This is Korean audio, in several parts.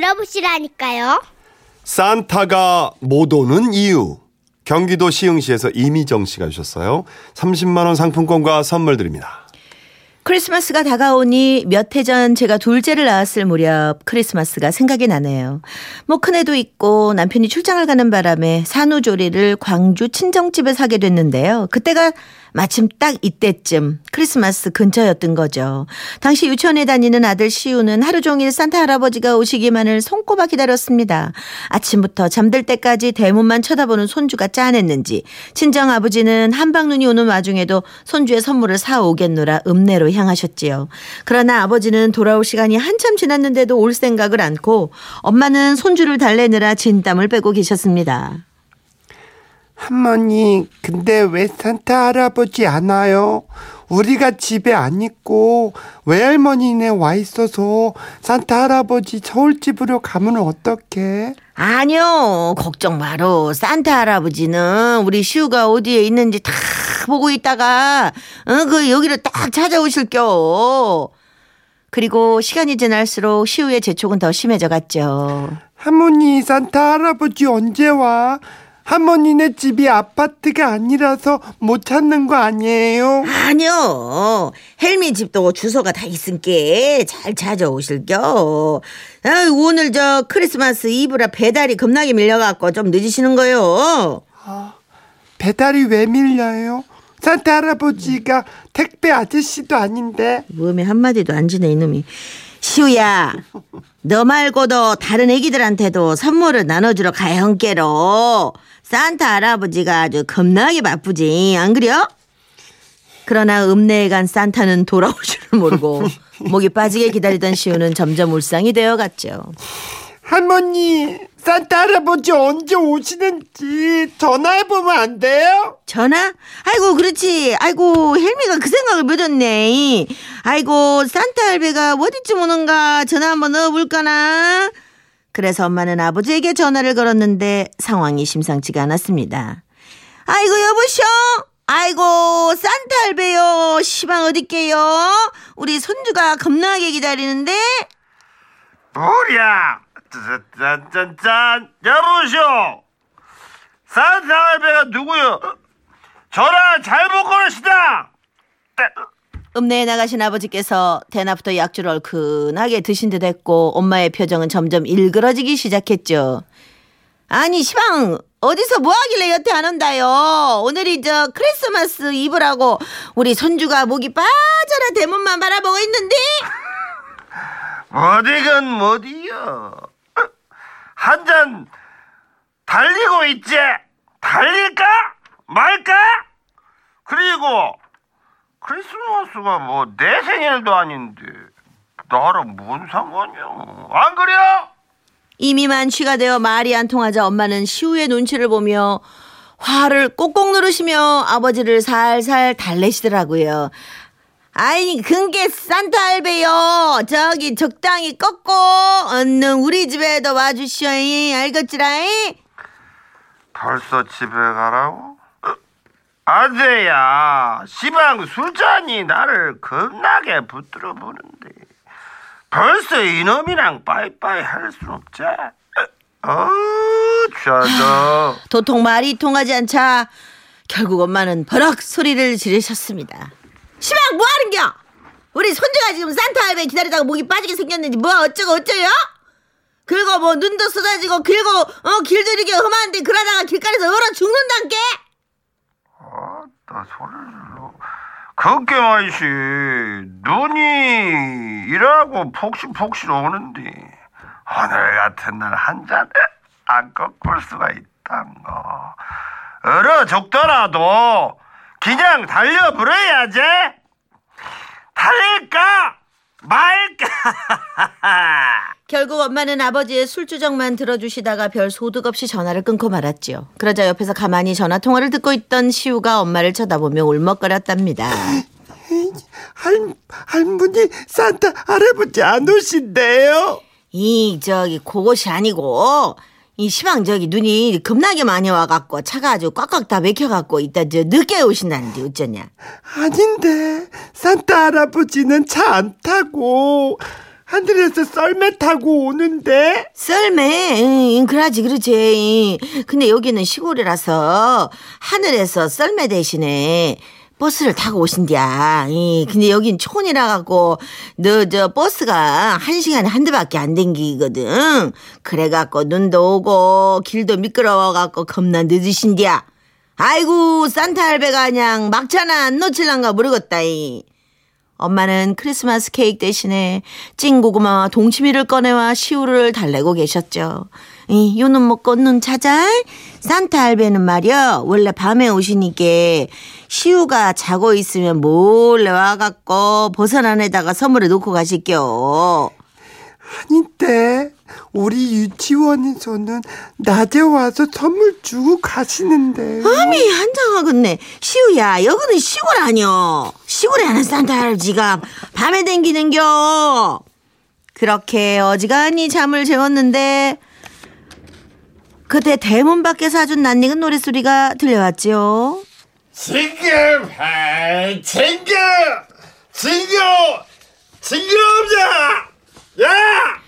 들어보시라니까요. 산타가 못 오는 이유. 경기도 시흥시에서 이미정 씨가 주셨어요. 30만 원 상품권과 선물 드립니다. 크리스마스가 다가오니 몇 해 전 제가 둘째를 낳았을 무렵 크리스마스가 생각이 나네요. 뭐 큰애도 있고 남편이 출장을 가는 바람에 산후조리를 광주 친정집에 사게 됐는데요. 그때가 마침 딱 이때쯤 크리스마스 근처였던 거죠. 당시 유치원에 다니는 아들 시우는 하루 종일 산타 할아버지가 오시기만을 손꼽아 기다렸습니다. 아침부터 잠들 때까지 대문만 쳐다보는 손주가 짠했는지 친정 아버지는 한방 눈이 오는 와중에도 손주의 선물을 사오겠노라 읍내로 향하셨지요. 그러나 아버지는 돌아올 시간이 한참 지났는데도 올 생각을 않고 엄마는 손주를 달래느라 진땀을 빼고 계셨습니다. 할머니, 근데 왜 산타 할아버지 안 와요? 우리가 집에 안 있고 외할머니네 와 있어서 산타 할아버지 서울집으로 가면 어떡해? 아니요, 걱정 마로. 산타 할아버지는 우리 시우가 어디에 있는지 다 보고 있다가, 어, 그 여기를 딱 찾아오실겨. 그리고 시간이 지날수록 시우의 재촉은 더 심해져 갔죠. 할머니, 산타 할아버지 언제 와? 할머니네 집이 아파트가 아니라서 못 찾는 거 아니에요? 아니요. 헬미 집도 주소가 다 있으니까 잘 찾아오실겨. 아, 오늘 저 크리스마스 이브라 배달이 겁나게 밀려갖고 좀 늦으시는 거요. 배달이 왜 밀려요? 산타 할아버지가 택배 아저씨도 아닌데. 몸에 한마디도 안 지네 이놈이. 시우야, 너 말고도 다른 애기들한테도 선물을 나눠주러 가야 한께로. 산타 할아버지가 아주 겁나게 바쁘지, 안 그려? 그러나 읍내에 간 산타는 돌아올 줄을 모르고 목이 빠지게 기다리던 시우는 점점 울상이 되어갔죠. 할머니, 산타 할아버지 언제 오시는지 전화해보면 안 돼요? 전화? 아이고 그렇지. 아이고 헬미가 그 생각을 못했네. 아이고 산타 할배가 어디쯤 오는가 전화 한번 넣어볼까나. 그래서 엄마는 아버지에게 전화를 걸었는데 상황이 심상치가 않았습니다. 아이고 여보쇼. 아이고 산타 할배요. 시방 어딨게요? 우리 손주가 겁나게 기다리는데. 뭐야? 짠짠짠짠 여보시오 산타 할배가 누구요? 전화 잘못 걸으시다 읍내에 나가신 아버지께서 대낮부터 약주를 얼큰하게 드신 듯 했고 엄마의 표정은 점점 일그러지기 시작했죠. 아니 시방 어디서 뭐 하길래 여태 안 온다요. 오늘이 저 크리스마스 이브라고 우리 손주가 목이 빠져라 대문만 바라보고 있는데 어디건 어디요 한 잔 달리고 있지 달릴까 말까 그리고 크리스마스가 뭐 내 생일도 아닌데 나랑 뭔 상관이야 안 그래요? 이미만 쉬가 되어 말이 안 통하자 엄마는 시우의 눈치를 보며 화를 꼭꼭 누르시며 아버지를 살살 달래시더라고요. 아니 근게 산타 할배요. 저기 적당히 꺾고 얼른 우리 집에도 와주시오. 알겠지라이? 벌써 집에 가라고? 아재야 시방 술잔이 나를 겁나게 붙들어 보는데 벌써 이놈이랑 빠이빠이 할 순 없지? 어. 도통 말이 통하지 않자 결국 엄마는 버럭 소리를 지르셨습니다. 시방 뭐 하는겨? 우리 손주가 지금 산타 할배 기다리다가 목이 빠지게 생겼는지 뭐 어쩌고 어쩌요? 그리고 뭐 눈도 쏟아지고 길고 어 길도 이렇게 험한데 그러다가 길가에서 얼어 죽는단께? 나 소리를 질러. 그게 말이지 눈이 일하고 폭신폭신 오는데 오늘 같은 날 한잔안 꺾을 수가 있단 거. 얼어 죽더라도 그냥 달려버려야지. 달릴까 말까. 결국 엄마는 아버지의 술주정만 들어주시다가 별 소득 없이 전화를 끊고 말았지요. 그러자 옆에서 가만히 전화 통화를 듣고 있던 시우가 엄마를 쳐다보며 울먹거렸답니다. 할, 할머니, 산타 할아버지 안 오신대요? 이 저기 그것이 아니고 이 시방 저기 눈이 겁나게 많이 와갖고 차가 아주 꽉꽉 다 막혀갖고 이따 저 늦게 오신다는데 어쩌냐? 아닌데, 산타 할아버지는 차 안 타고 하늘에서 썰매 타고 오는데 썰매, 응, 그러지, 그러지. 근데 여기는 시골이라서 하늘에서 썰매 대신에 버스를 타고 오신디야. 이, 근데 여긴 촌이라 갖고 너 저 버스가 한 시간에 한 대밖에 안 댕기거든. 그래 갖고 눈도 오고 길도 미끄러워 갖고 겁나 늦으신디야. 아이고 산타 할배가 그냥 막차나 안 놓칠란가 모르겠다. 이. 엄마는 크리스마스 케이크 대신에 찐고구마와 동치미를 꺼내와 시우를 달래고 계셨죠. 이, 요는 먹고 눈 차잘? 산타 할배는 말이야, 원래 밤에 오시니까 시우가 자고 있으면 몰래 와갖고 버선 안에다가 선물을 놓고 가실게요. 아닌데 우리 유치원에서는 낮에 와서 선물 주고 가시는데 아미 한장하겠네. 시우야, 여기는 시골 아니여. 시골에 하는 산타 할아버지가 밤에 댕기는겨. 그렇게 어지간히 잠을 재웠는데 그때 대문 밖에서 아주 낯익은 노랫소리가 들려왔지요. 지금 아, 챙겨 챙겨 챙겨오자 야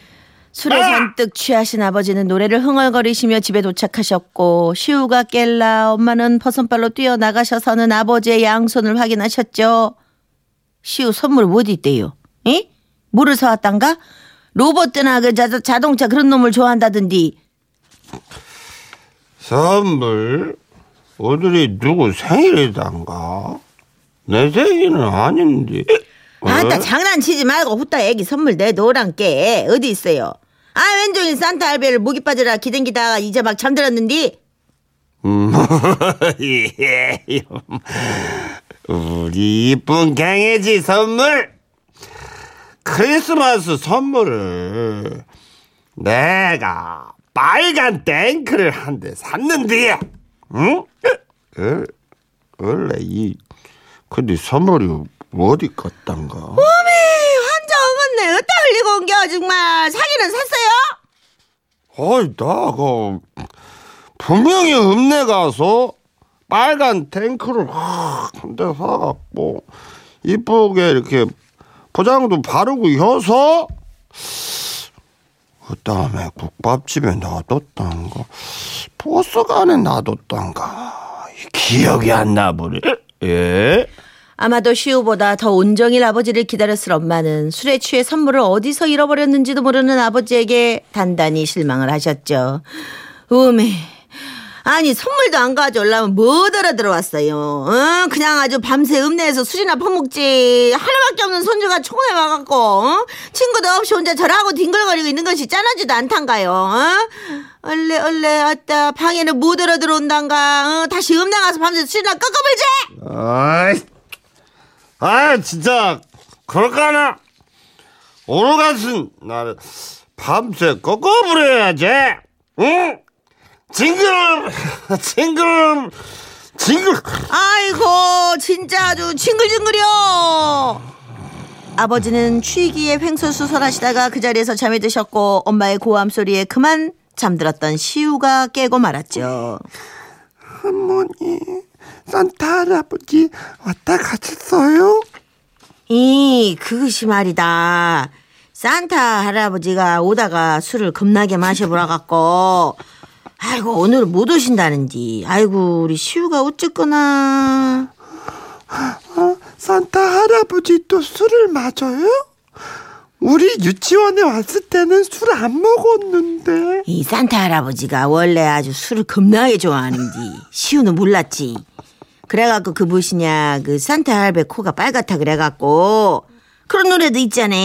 술에 잔뜩 취하신 아버지는 노래를 흥얼거리시며 집에 도착하셨고 시우가 깰라 엄마는 버선발로 뛰어나가셔서는 아버지의 양손을 확인하셨죠. 시우 선물 어디 있대요? 에? 뭐를 사왔단가? 로봇이나 그 자, 자동차 그런 놈을 좋아한다던디. 선물 오늘이 누구 생일이단가 내 생일은 아닌데 아따 장난치지 말고 후딱 애기 선물 내놓으란 게 어디 있어요? 아 왼종일 산타 할배를 목이 빠져라. 기댕기다가 이제 막 잠들었는디. 음, 우리 이쁜 강아지 선물. 크리스마스 선물을 내가 빨간 탱크를 한 대 샀는데 응? 어, 원래 이 근데 선물이 어디 갔단가 어겠네 어따 흘리고 온겨 정말 사기는 샀어요? 어이 나가 분명히 읍내 가서 빨간 탱크를 한대 사갖고 이쁘게 이렇게 포장도 바르고 해서 그 다음에 국밥집에 놔뒀단가 버스가 안에 놔뒀단가 기억이 안 나버려 예? 아마도 시우보다 더 온정일 아버지를 기다렸을 엄마는 술에 취해 선물을 어디서 잃어버렸는지도 모르는 아버지에게 단단히 실망을 하셨죠. 음에 아니 선물도 안 가져오려면 뭐더러 들어왔어요. 어? 그냥 아주 밤새 읍내에서 술이나 퍼먹지 하나밖에 없는 손주가 총에 와갖고 어? 친구도 없이 혼자 저하고 뒹굴거리고 있는 것이 짠하지도 않단가요. 어? 얼레 얼레 아따 방에는 뭐더러 들어온단가 어? 다시 읍내 가서 밤새 술이나 꺾어불지 아이, 아 진짜 그럴까나? 오늘 같은 날에 밤새 꺾어 부려야지. 응? 징글, 징글, 징글. 아이고 진짜 아주 징글징글이요 아버지는 취기에 횡설수설하시다가 그 자리에서 잠이 드셨고 엄마의 고함 소리에 그만 잠들었던 시우가 깨고 말았죠 할머니 산타 할아버지 왔다 가셨어요? 이 그것이 말이다 산타 할아버지가 오다가 술을 겁나게 마셔보라 갖고 아이고 오늘 못 오신다는디 아이고 우리 시우가 어쨌거나 어, 산타 할아버지 또 술을 마셔요? 우리 유치원에 왔을 때는 술 안 먹었는데 이 산타 할아버지가 원래 아주 술을 겁나게 좋아하는지 시우는 몰랐지. 그래갖고 그 무엇이냐 그 산타 할배 코가 빨갛다 그래갖고 그런 노래도 있잖아.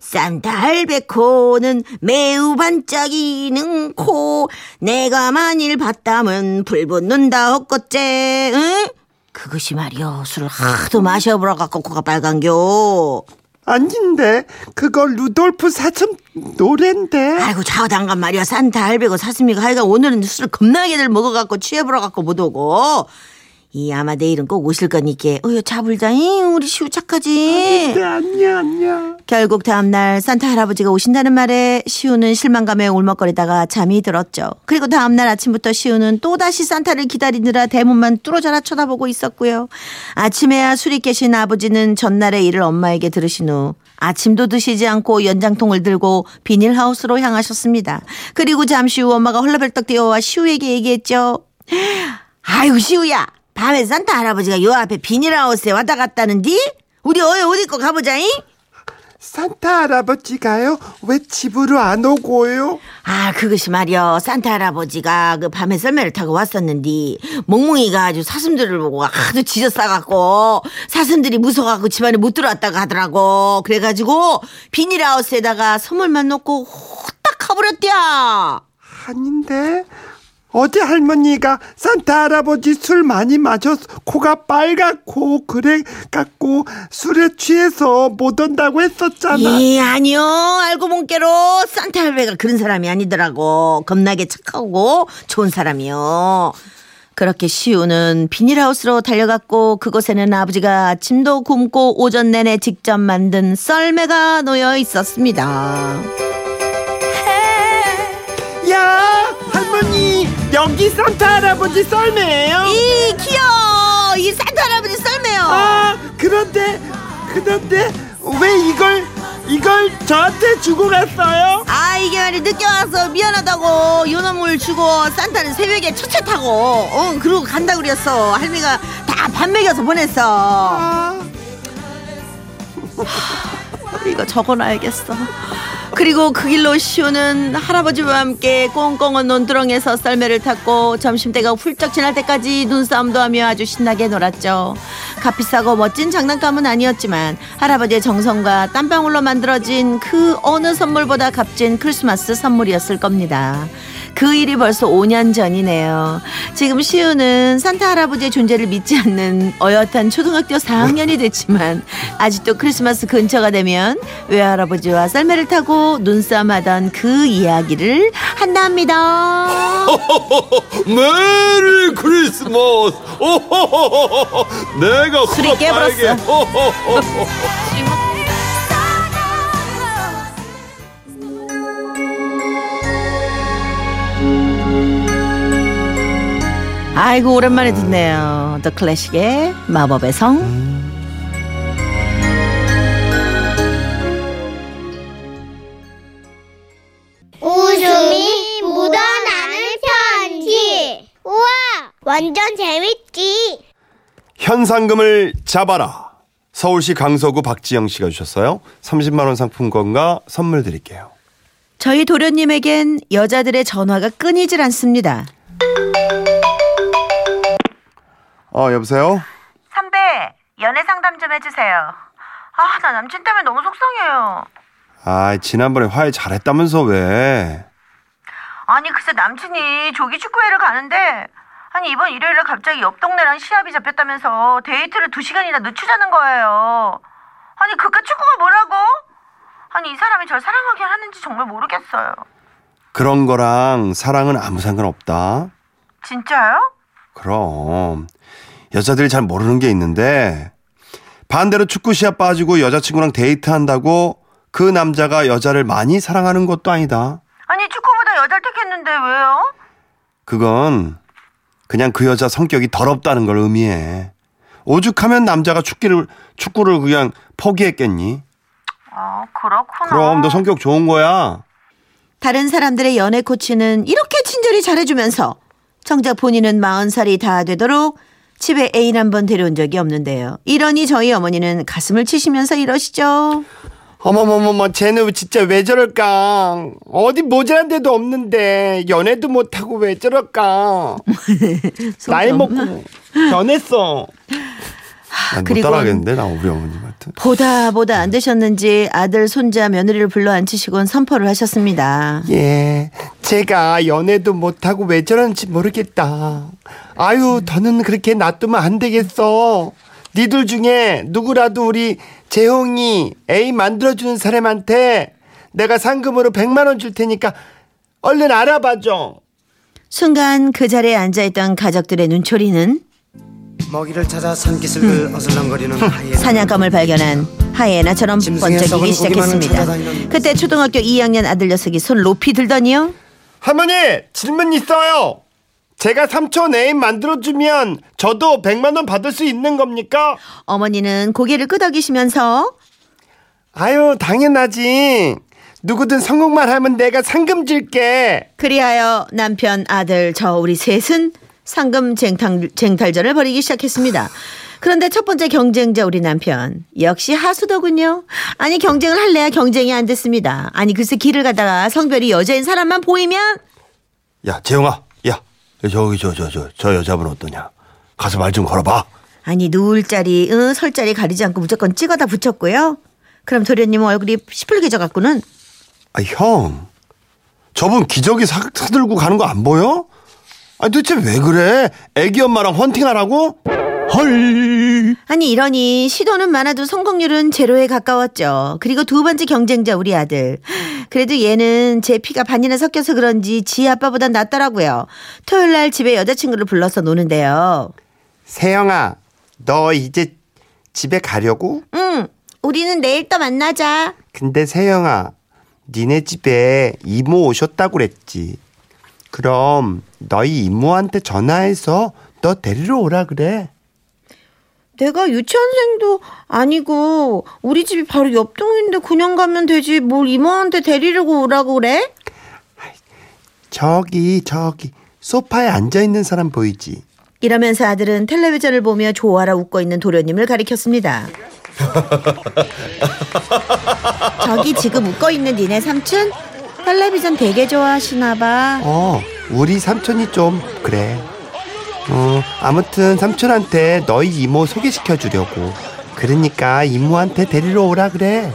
산타 할배 코는 매우 반짝이는 코. 내가 만일 봤다면 불 붙는다 헛것째. 응? 그것이 말이여 술을 하도 마셔보라갖고 코가 빨간겨. 아닌데? 그거 루돌프 사슴 노랜데? 아이고 좌우당간 말이야. 산타 할배고 사슴이가 하여간 오늘은 술을 겁나게들 먹어갖고 취해버려갖고 못 오고 이 아마 내일은 꼭 오실 거니까 어여 자불자잉 우리 시우 착하지? 네 아니야 아니야 결국 다음날 산타 할아버지가 오신다는 말에 시우는 실망감에 울먹거리다가 잠이 들었죠. 그리고 다음날 아침부터 시우는 또다시 산타를 기다리느라 대문만 뚫어져라 쳐다보고 있었고요. 아침에야 술이 깨신 아버지는 전날의 일을 엄마에게 들으신 후 아침도 드시지 않고 연장통을 들고 비닐하우스로 향하셨습니다. 그리고 잠시 후 엄마가 헐레벌떡 뛰어와 시우에게 얘기했죠. 아이고 시우야 밤에 산타 할아버지가 요 앞에 비닐하우스에 왔다 갔다는디? 우리 어여 어디 거 가보자잉? 산타 할아버지가요? 왜 집으로 안 오고요? 아 그것이 말이여 산타 할아버지가 그 밤에 썰매를 타고 왔었는데 몽몽이가 아주 사슴들을 보고 하도 지져 싸갖고 사슴들이 무서워갖고 집안에 못 들어왔다고 하더라고 그래가지고 비닐하우스에다가 선물만 놓고 후딱 가버렸대야 아닌데 어제 할머니가 산타 할아버지 술 많이 마셔서 코가 빨갛고 그래 갖고 술에 취해서 못 온다고 했었잖아. 예 아니요. 알고 본께로 산타 할배가 그런 사람이 아니더라고. 겁나게 착하고 좋은 사람이요. 그렇게 시우는 비닐하우스로 달려갔고 그곳에는 아버지가 아침도 굶고 오전 내내 직접 만든 썰매가 놓여 있었습니다 할머니 여기 산타 할아버지 썰매예요. 이 귀여워. 이 산타 할아버지 썰매요. 아 그런데 그런데 왜 이걸 이걸 저한테 주고 갔어요? 아 이게 말이 늦게 와서 미안하다고 요놈을 주고 산타는 새벽에 첫차 타고 어 그러고 간다 그랬어. 할미가 다 밥 먹여서 보냈어. 아, 이거 적어놔야겠어 그리고 그 길로 시우는 할아버지와 함께 꽁꽁한 논두렁에서 썰매를 탔고 점심때가 훌쩍 지날 때까지 눈싸움도 하며 아주 신나게 놀았죠. 값비싸고 멋진 장난감은 아니었지만 할아버지의 정성과 땀방울로 만들어진 그 어느 선물보다 값진 크리스마스 선물이었을 겁니다 그 일이 벌써 5년 전이네요. 지금 시우는 산타 할아버지의 존재를 믿지 않는 어엿한 초등학교 4학년이 됐지만 아직도 크리스마스 근처가 되면 외할아버지와 썰매를 타고 눈싸움하던 그 이야기를 한답니다. 메리 크리스마스. 내가 술이 깨버렸어. 아이고 오랜만에 듣네요. 더 클래식의 마법의 성. 웃음이 묻어나는 편지. 우와, 완전 재밌지. 현상금을 잡아라. 서울시 강서구 박지영 씨가 주셨어요. 30만 원 상품권과 선물 드릴게요. 저희 도련님에겐 여자들의 전화가 끊이질 않습니다. 어, 여보세요? 선배, 연애 상담 좀 해주세요. 아, 나 남친 때문에 너무 속상해요. 아, 지난번에 화해 잘했다면서 왜? 아니, 글쎄 남친이 조기 축구회를 가는데, 아니, 이번 일요일에 갑자기 옆 동네랑 시합이 잡혔다면서 데이트를 두 시간이나 늦추자는 거예요. 아니, 그깟 축구가 뭐라고? 아니, 이 사람이 절 사랑하게 하는지 정말 모르겠어요. 그런 거랑 사랑은 아무 상관 없다. 진짜요? 그럼 여자들이 잘 모르는 게 있는데 반대로 축구 시합 빠지고 여자친구랑 데이트한다고 그 남자가 여자를 많이 사랑하는 것도 아니다. 아니, 축구보다 여자를 택했는데 왜요? 그건 그냥 그 여자 성격이 더럽다는 걸 의미해. 오죽하면 남자가 축구를 축구를 그냥 포기했겠니? 아, 그렇구나. 그럼 너 성격 좋은 거야. 다른 사람들의 연애 코치는 이렇게 친절히 잘해주면서 정작 본인은 40살이 다 되도록 집에 애인 한 번 데려온 적이 없는데요. 이러니 저희 어머니는 가슴을 치시면서 이러시죠. 어머머머머 쟤는 진짜 왜 저럴까 어디 모자란 데도 없는데 연애도 못하고 왜 저럴까 나이. 먹고 변했어 그리고- 따라하겠는데 나 우리 어머님한테. 보다 보다 안 되셨는지 아들 손자 며느리를 불러 앉히시곤 선포를 하셨습니다. 예 제가 연애도 못하고 왜 저러는지 모르겠다 아유 더는 그렇게 놔두면 안 되겠어 니들 중에 누구라도 우리 재홍이 애인 만들어주는 사람한테 내가 상금으로 100만 원 줄 테니까 얼른 알아봐줘 순간 그 자리에 앉아있던 가족들의 눈초리는 먹이를 찾아 산기슭을 어슬렁거리는 하이에나 사냥감을 발견한 하이에나처럼 짐승의 번쩍이기 시작했습니다. 찾아다니는 그때 초등학교 2학년 아들 녀석이 손 높이 들더니요. 할머니 질문 있어요. 제가 삼촌 애인 만들어주면 저도 100만 원 받을 수 있는 겁니까? 어머니는 고개를 끄덕이시면서 아유, 당연하지. 누구든 성공만 하면 내가 상금 줄게. 그리하여 남편, 아들, 저 우리 셋은 상금 쟁탈, 쟁탈전을 벌이기 시작했습니다. 그런데 첫 번째 경쟁자 우리 남편 역시 하수더군요. 아니 경쟁을 할래야 경쟁이 안 됐습니다. 아니 글쎄 길을 가다가 성별이 여자인 사람만 보이면 야, 재영아. 야, 저기 저 저 저 저 여자분 어떠냐? 가서 말 좀 걸어봐. 아니 누울 자리, 응, 설 자리 가리지 않고 무조건 찍어다 붙였고요. 그럼 도련님 얼굴이 시뻘개져 갖고는 아, 형. 저분 기저귀 사, 사들고 가는 거 안 보여? 아, 도대체 왜 그래? 애기 엄마랑 헌팅하라고? 헐. 아니 이러니 시도는 많아도 성공률은 제로에 가까웠죠. 그리고 두 번째 경쟁자 우리 아들. 그래도 얘는 제 피가 반이나 섞여서 그런지 지 아빠보단 낫더라고요. 토요일 날 집에 여자친구를 불러서 노는데요. 세영아, 너 이제 집에 가려고? 응, 우리는 내일 또 만나자. 근데 세영아, 니네 집에 이모 오셨다고 그랬지. 그럼 너희 이모한테 전화해서 너 데리러 오라 그래. 내가 유치원생도 아니고 우리 집이 바로 옆 동인데 그냥 가면 되지 뭘 이모한테 데리려고 오라고 그래? 저기 저기 소파에 앉아 있는 사람 보이지? 이러면서 아들은 텔레비전을 보며 좋아라 웃고 있는 도련님을 가리켰습니다. 저기 지금 웃고 있는 니네 삼촌 텔레비전 되게 좋아하시나 봐. 어, 우리 삼촌이 좀 그래. 어, 아무튼 삼촌한테 너희 이모 소개시켜 주려고. 그러니까 이모한테 데리러 오라 그래.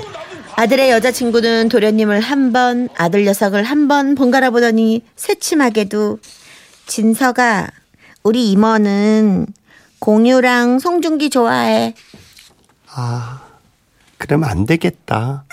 아들의 여자친구는 도련님을 한 번, 아들 녀석을 한 번 번갈아 보더니 새침하게도 진서가 우리 이모는 공유랑 송중기 좋아해. 아, 그러면 안 되겠다.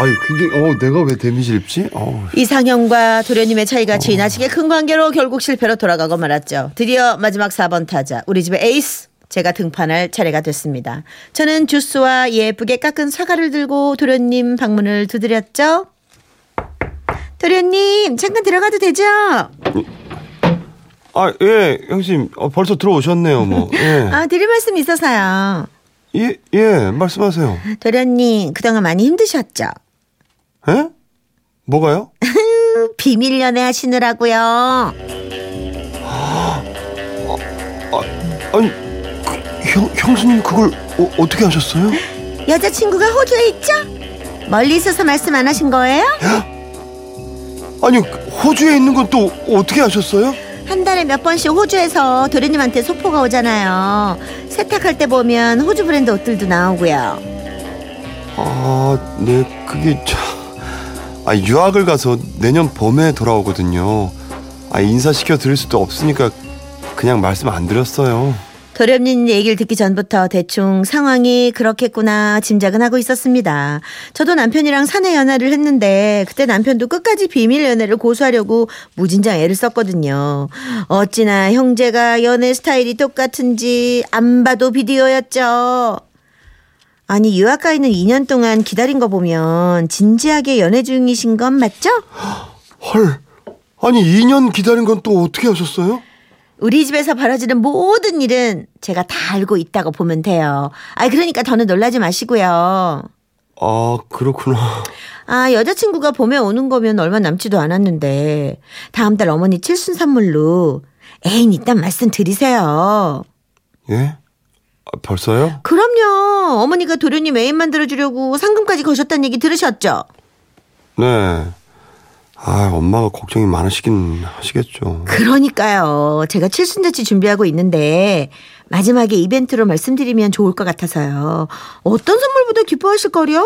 아유, 그게 어, 내가 왜 데미지 입지? 어. 이상형과 도련님의 차이가 지나치게 큰 관계로 결국 실패로 돌아가고 말았죠. 드디어 마지막 4번 타자 우리 집의 에이스 제가 등판할 차례가 됐습니다. 저는 주스와 예쁘게 깎은 사과를 들고 도련님 방문을 두드렸죠. 도련님 잠깐 들어가도 되죠? 아, 예, 형님. 어, 벌써 들어오셨네요, 뭐. 예. 아 드릴 말씀 있어서요. 예, 예, 말씀하세요. 도련님 그동안 많이 힘드셨죠? 예? 뭐가요? 비밀 연애 하시느라고요. 아니, 그, 형, 형수님 그걸 어, 어떻게 하셨어요? 여자친구가 호주에 있죠? 멀리 있어서 말씀 안 하신 거예요? 아니, 호주에 있는 건 또 어떻게 하셨어요? 한 달에 몇 번씩 호주에서 도련님한테 소포가 오잖아요. 세탁할 때 보면 호주 브랜드 옷들도 나오고요. 아, 네, 그게 참. 아, 유학을 가서 내년 봄에 돌아오거든요. 아, 인사시켜 드릴 수도 없으니까 그냥 말씀 안 드렸어요. 도련님 얘기를 듣기 전부터 대충 상황이 그렇겠구나 짐작은 하고 있었습니다. 저도 남편이랑 사내 연애를 했는데 그때 남편도 끝까지 비밀 연애를 고수하려고 무진장 애를 썼거든요. 어찌나 형제가 연애 스타일이 똑같은지 안 봐도 비디오였죠. 아니 유학 가 있는 2년 동안 기다린 거 보면 진지하게 연애 중이신 건 맞죠? 헐. 아니, 2년 기다린 건 또 어떻게 하셨어요? 우리 집에서 벌어지는 모든 일은 제가 다 알고 있다고 보면 돼요. 아, 그러니까 더는 놀라지 마시고요. 아, 그렇구나. 아, 여자친구가 봄에 오는 거면 얼마 남지도 않았는데, 다음 달 어머니 칠순 선물로 애인 있단 말씀 드리세요. 예? 아, 벌써요? 그럼요. 어머니가 도련님 애인 만들어주려고 상금까지 거셨다는 얘기 들으셨죠? 네. 아, 엄마가 걱정이 많으시긴 하시겠죠. 그러니까요. 제가 칠순잔치 준비하고 있는데, 마지막에 이벤트로 말씀드리면 좋을 것 같아서요. 어떤 선물보다 기뻐하실 거려?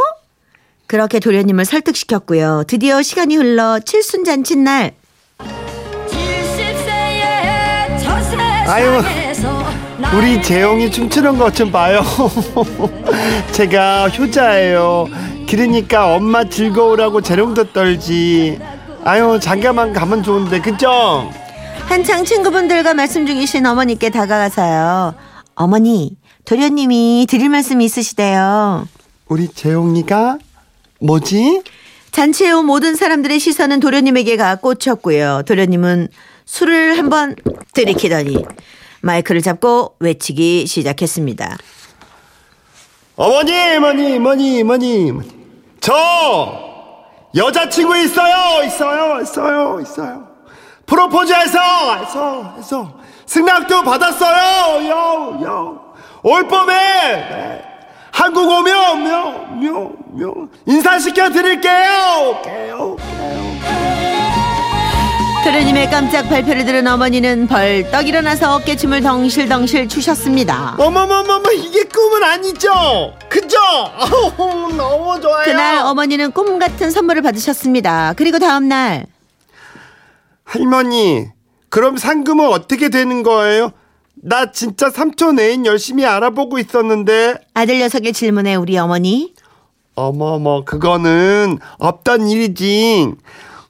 그렇게 도련님을 설득시켰고요. 드디어 시간이 흘러 칠순잔치 날. 아유, 우리 재용이 춤추는 것 좀 봐요. 제가 효자예요. 그러니까 엄마 즐거우라고 재롱도 떨지. 아유, 잠깐만 가면 좋은데, 그죠? 한창 친구분들과 말씀 중이신 어머니께 다가가서요. 어머니, 도련님이 드릴 말씀이 있으시대요. 우리 재용이가 뭐지? 잔치에 온 모든 사람들의 시선은 도련님에게 가 꽂혔고요. 도련님은 술을 한번 들이키더니 마이크를 잡고 외치기 시작했습니다. 어머니, 어머니, 어머니, 어머니, 어머니. 저 여자친구 있어요, 있어요, 있어요, 있어요. 프로포즈해서, 해서, 해서 승낙도 받았어요, 요, 요. 올 봄에 네. 한국 오면 묘, 묘, 묘 인사시켜 드릴게요. 깨요, 도련님의 깜짝 발표를 들은 어머니는 벌떡 일어나서 어깨춤을 덩실덩실 추셨습니다. 어머머머머 이게 꿈은 아니죠? 그죠? 아우, 너무 좋아요. 그날 어머니는 꿈 같은 선물을 받으셨습니다. 그리고 다음 날 할머니, 그럼 상금은 어떻게 되는 거예요? 나 진짜 삼촌 애인 열심히 알아보고 있었는데. 아들 녀석의 질문에 우리 어머니 어머머, 그거는 없던 일이지.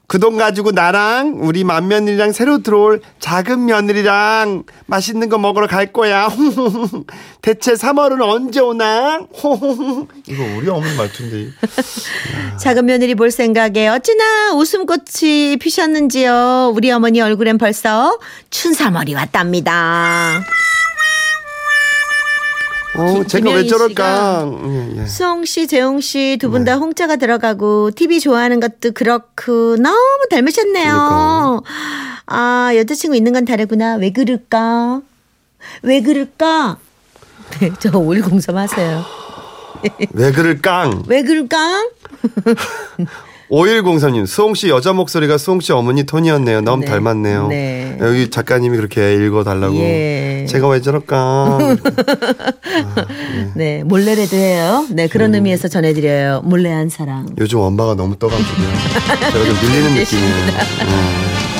그 돈 가지고 나랑 우리 맏며느리랑 새로 들어올 작은 며느리랑 맛있는 거 먹으러 갈 거야. 대체 3월은 언제 오나? 이거 우리 어머니 말투인데. 작은 며느리 볼 생각에 어찌나 웃음꽃이 피셨는지요. 우리 어머니 얼굴엔 벌써 춘삼월이 왔답니다. 어, 김- 제가 왜 저럴까? 예, 예. 수홍 씨, 재홍 씨 두분 네. 다 홍자가 들어가고 TV 좋아하는 것도 그렇고 너무 닮으셨네요. 그러니까. 아 여자친구 있는 건 다르구나. 왜 그럴까? 왜 그럴까? 네, 저5103 하세요. 왜 그럴까? 왜 그럴까? 5103님, 수홍씨 여자 목소리가 수홍씨 어머니 톤이었네요. 너무 네. 닮았네요. 네. 여기 작가님이 그렇게 읽어달라고. 예. 제가 왜 저럴까? 네, 몰래라도 해요. 네, 그런 의미에서 전해드려요. 몰래 한 사랑. 요즘 원바가 너무 떠가지고요. 제가 좀 밀리는 느낌이에요. 네.